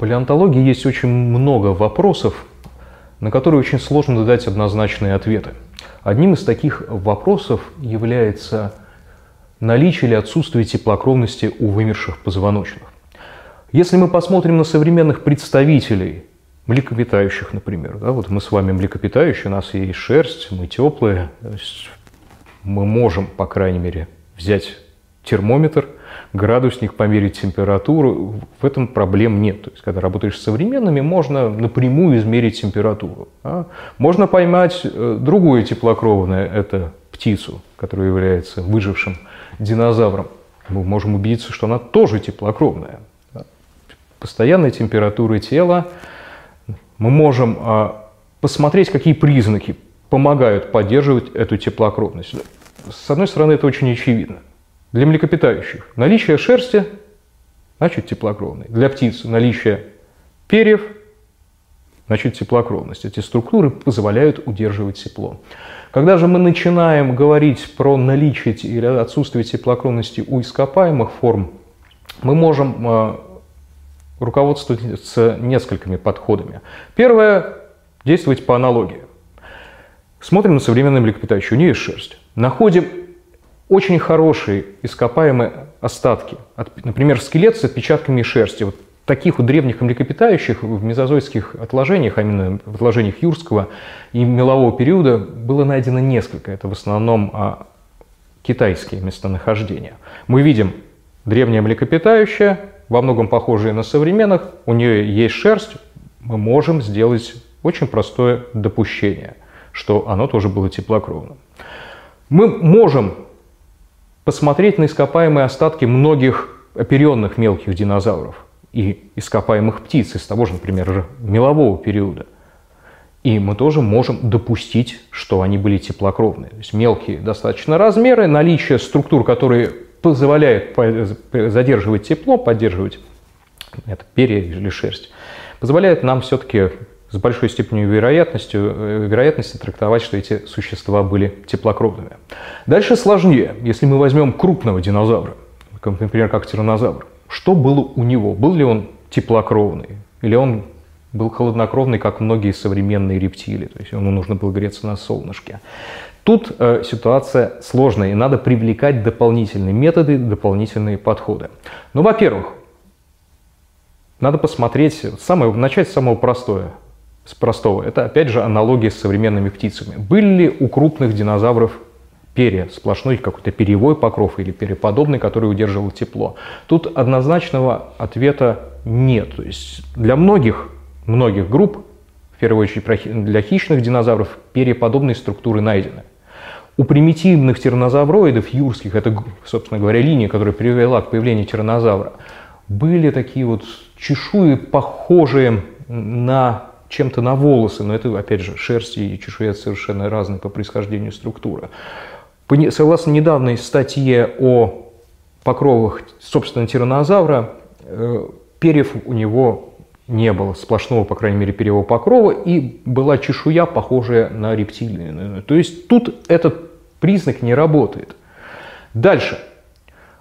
палеонтологии есть очень много вопросов, на которые очень сложно дать однозначные ответы. Одним из таких вопросов является наличие или отсутствие теплокровности у вымерших позвоночных. Если мы посмотрим на современных представителей млекопитающих, например, да, вот мы с вами млекопитающие, у нас есть шерсть, мы теплые, мы можем, по крайней мере, взять термометр, градусник, померить температуру. В этом проблем нет. То есть, когда работаешь с современными, можно напрямую измерить температуру. Да? Можно поймать э, другое теплокровное, это птицу, которая является выжившим динозавром. Мы можем убедиться, что она тоже теплокровная. Да? Постоянной температуры тела мы можем а, посмотреть, какие признаки помогают поддерживать эту теплокровность. С одной стороны, это очень очевидно. Для млекопитающих наличие шерсти значит теплокровный. Для птиц наличие перьев значит теплокровность. Эти структуры позволяют удерживать тепло. Когда же мы начинаем говорить про наличие или отсутствие теплокровности у ископаемых форм, мы можем а, руководствоваться несколькими подходами. Первое – действовать по аналогии. Смотрим на современные млекопитающие, у нее есть шерсть. Находим очень хорошие ископаемые остатки. Например, скелет с отпечатками шерсти. Вот таких у древних млекопитающих в мезозойских отложениях, а именно в отложениях юрского и мелового периода, было найдено несколько. Это в основном а, китайские местонахождения. Мы видим древнее млекопитающее, во многом похожее на современных, у нее есть шерсть, мы можем сделать очень простое допущение, что оно тоже было теплокровным. Мы можем посмотреть на ископаемые остатки многих оперенных мелких динозавров и ископаемых птиц из того же, например, мелового периода. И мы тоже можем допустить, что они были теплокровные. То есть мелкие достаточно размеры, наличие структур, которые позволяют задерживать тепло, поддерживать это перья или шерсть, позволяет нам все-таки с большой степенью вероятностью, э, вероятности трактовать, что эти существа были теплокровными. Дальше сложнее. Если мы возьмем крупного динозавра, например, как тиранозавр, что было у него? Был ли он теплокровный? Или он был холоднокровный, как многие современные рептилии? То есть ему нужно было греться на солнышке. Тут э, ситуация сложная, и надо привлекать дополнительные методы, дополнительные подходы. Ну, во-первых, надо посмотреть, самое, начать с самого простого с простого. Это, опять же, аналогия с современными птицами. Были ли у крупных динозавров перья, сплошной какой-то перьевой покров или переподобный, который удерживал тепло? Тут однозначного ответа нет. То есть для многих, многих групп, в первую очередь для хищных динозавров, переподобные структуры найдены. У примитивных тиранозавроидов юрских, это, собственно говоря, линия, которая привела к появлению тиранозавра, были такие вот чешуи, похожие на чем-то на волосы, но это, опять же, шерсть и чешуя совершенно разные по происхождению структуры. Согласно недавней статье о покровах, собственно, тиранозавра, э, перьев у него не было, сплошного, по крайней мере, перьевого покрова, и была чешуя, похожая на рептильную. То есть тут этот признак не работает. Дальше.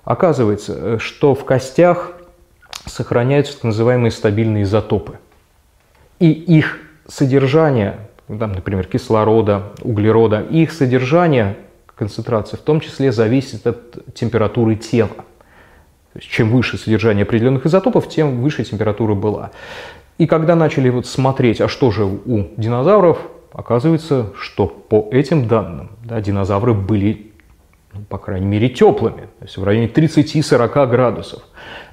Оказывается, э, что в костях сохраняются так называемые стабильные изотопы – и их содержание, там, например, кислорода, углерода, их содержание, концентрация в том числе зависит от температуры тела. То есть, чем выше содержание определенных изотопов, тем выше температура была. И когда начали вот смотреть, а что же у динозавров, оказывается, что по этим данным да, динозавры были, ну, по крайней мере, теплыми, то есть в районе 30-40 градусов.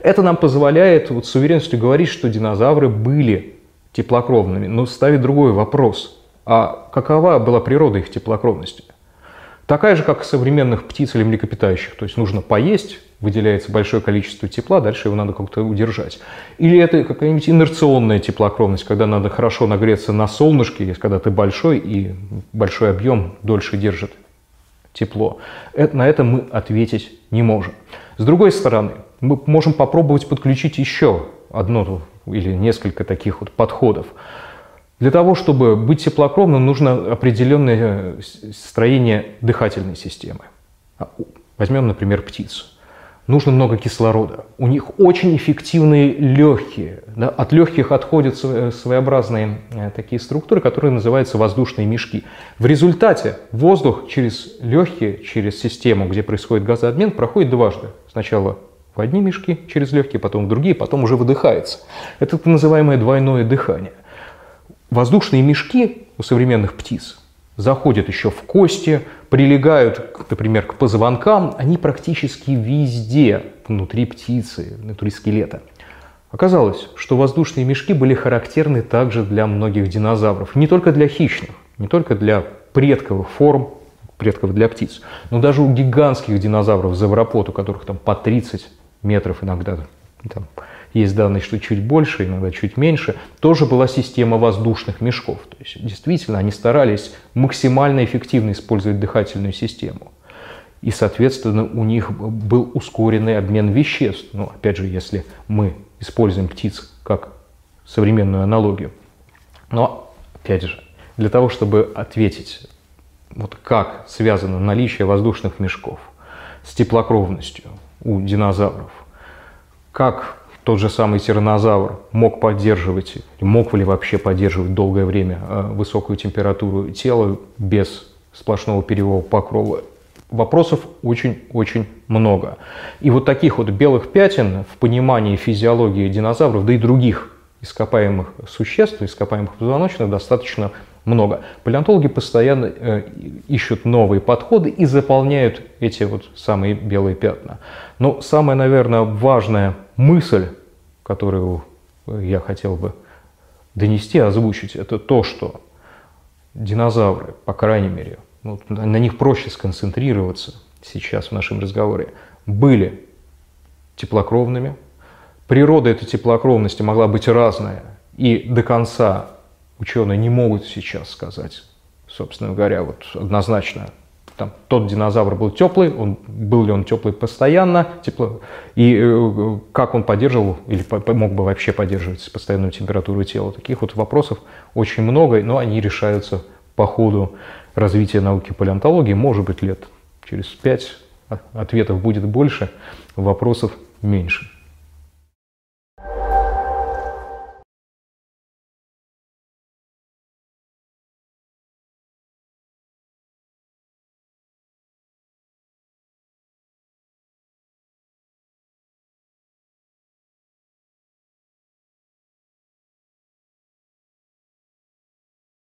Это нам позволяет вот с уверенностью говорить, что динозавры были теплокровными, но ставит другой вопрос. А какова была природа их теплокровности? Такая же, как современных птиц или млекопитающих. То есть нужно поесть, выделяется большое количество тепла, дальше его надо как-то удержать. Или это какая-нибудь инерционная теплокровность, когда надо хорошо нагреться на солнышке, когда ты большой и большой объем дольше держит тепло. Это, на это мы ответить не можем. С другой стороны, мы можем попробовать подключить еще одно или несколько таких вот подходов. Для того, чтобы быть теплокровным, нужно определенное строение дыхательной системы. А, возьмем, например, птицу. нужно много кислорода. У них очень эффективные легкие. Да? От легких отходят своеобразные э, такие структуры, которые называются воздушные мешки. В результате воздух через легкие, через систему, где происходит газообмен, проходит дважды. Сначала в одни мешки через легкие, потом в другие, потом уже выдыхается. Это так называемое двойное дыхание. Воздушные мешки у современных птиц заходят еще в кости, прилегают, например, к позвонкам, они практически везде внутри птицы, внутри скелета. Оказалось, что воздушные мешки были характерны также для многих динозавров, не только для хищных, не только для предковых форм, предков для птиц, но даже у гигантских динозавров, завропод, у которых там по 30 метров иногда, там, есть данные, что чуть больше, иногда чуть меньше, тоже была система воздушных мешков. То есть действительно они старались максимально эффективно использовать дыхательную систему. И, соответственно, у них был ускоренный обмен веществ. Ну, опять же, если мы используем птиц как современную аналогию. Но, опять же, для того, чтобы ответить, вот как связано наличие воздушных мешков с теплокровностью у динозавров, как тот же самый тиранозавр мог поддерживать, мог ли вообще поддерживать долгое время э, высокую температуру тела без сплошного перьевого покрова. Вопросов очень-очень много. И вот таких вот белых пятен в понимании физиологии динозавров, да и других ископаемых существ, ископаемых позвоночных достаточно много. Палеонтологи постоянно э, ищут новые подходы и заполняют эти вот самые белые пятна. Но самая, наверное, важная мысль, которую я хотел бы донести, озвучить, это то, что динозавры, по крайней мере, ну, на них проще сконцентрироваться сейчас в нашем разговоре, были теплокровными. Природа этой теплокровности могла быть разная, и до конца ученые не могут сейчас сказать, собственно говоря, вот однозначно, там, тот динозавр был теплый, он, был ли он теплый постоянно, тепло, и э, как он поддерживал или мог бы вообще поддерживать постоянную температуру тела. Таких вот вопросов очень много, но они решаются по ходу развития науки палеонтологии. Может быть, лет через пять ответов будет больше, вопросов меньше.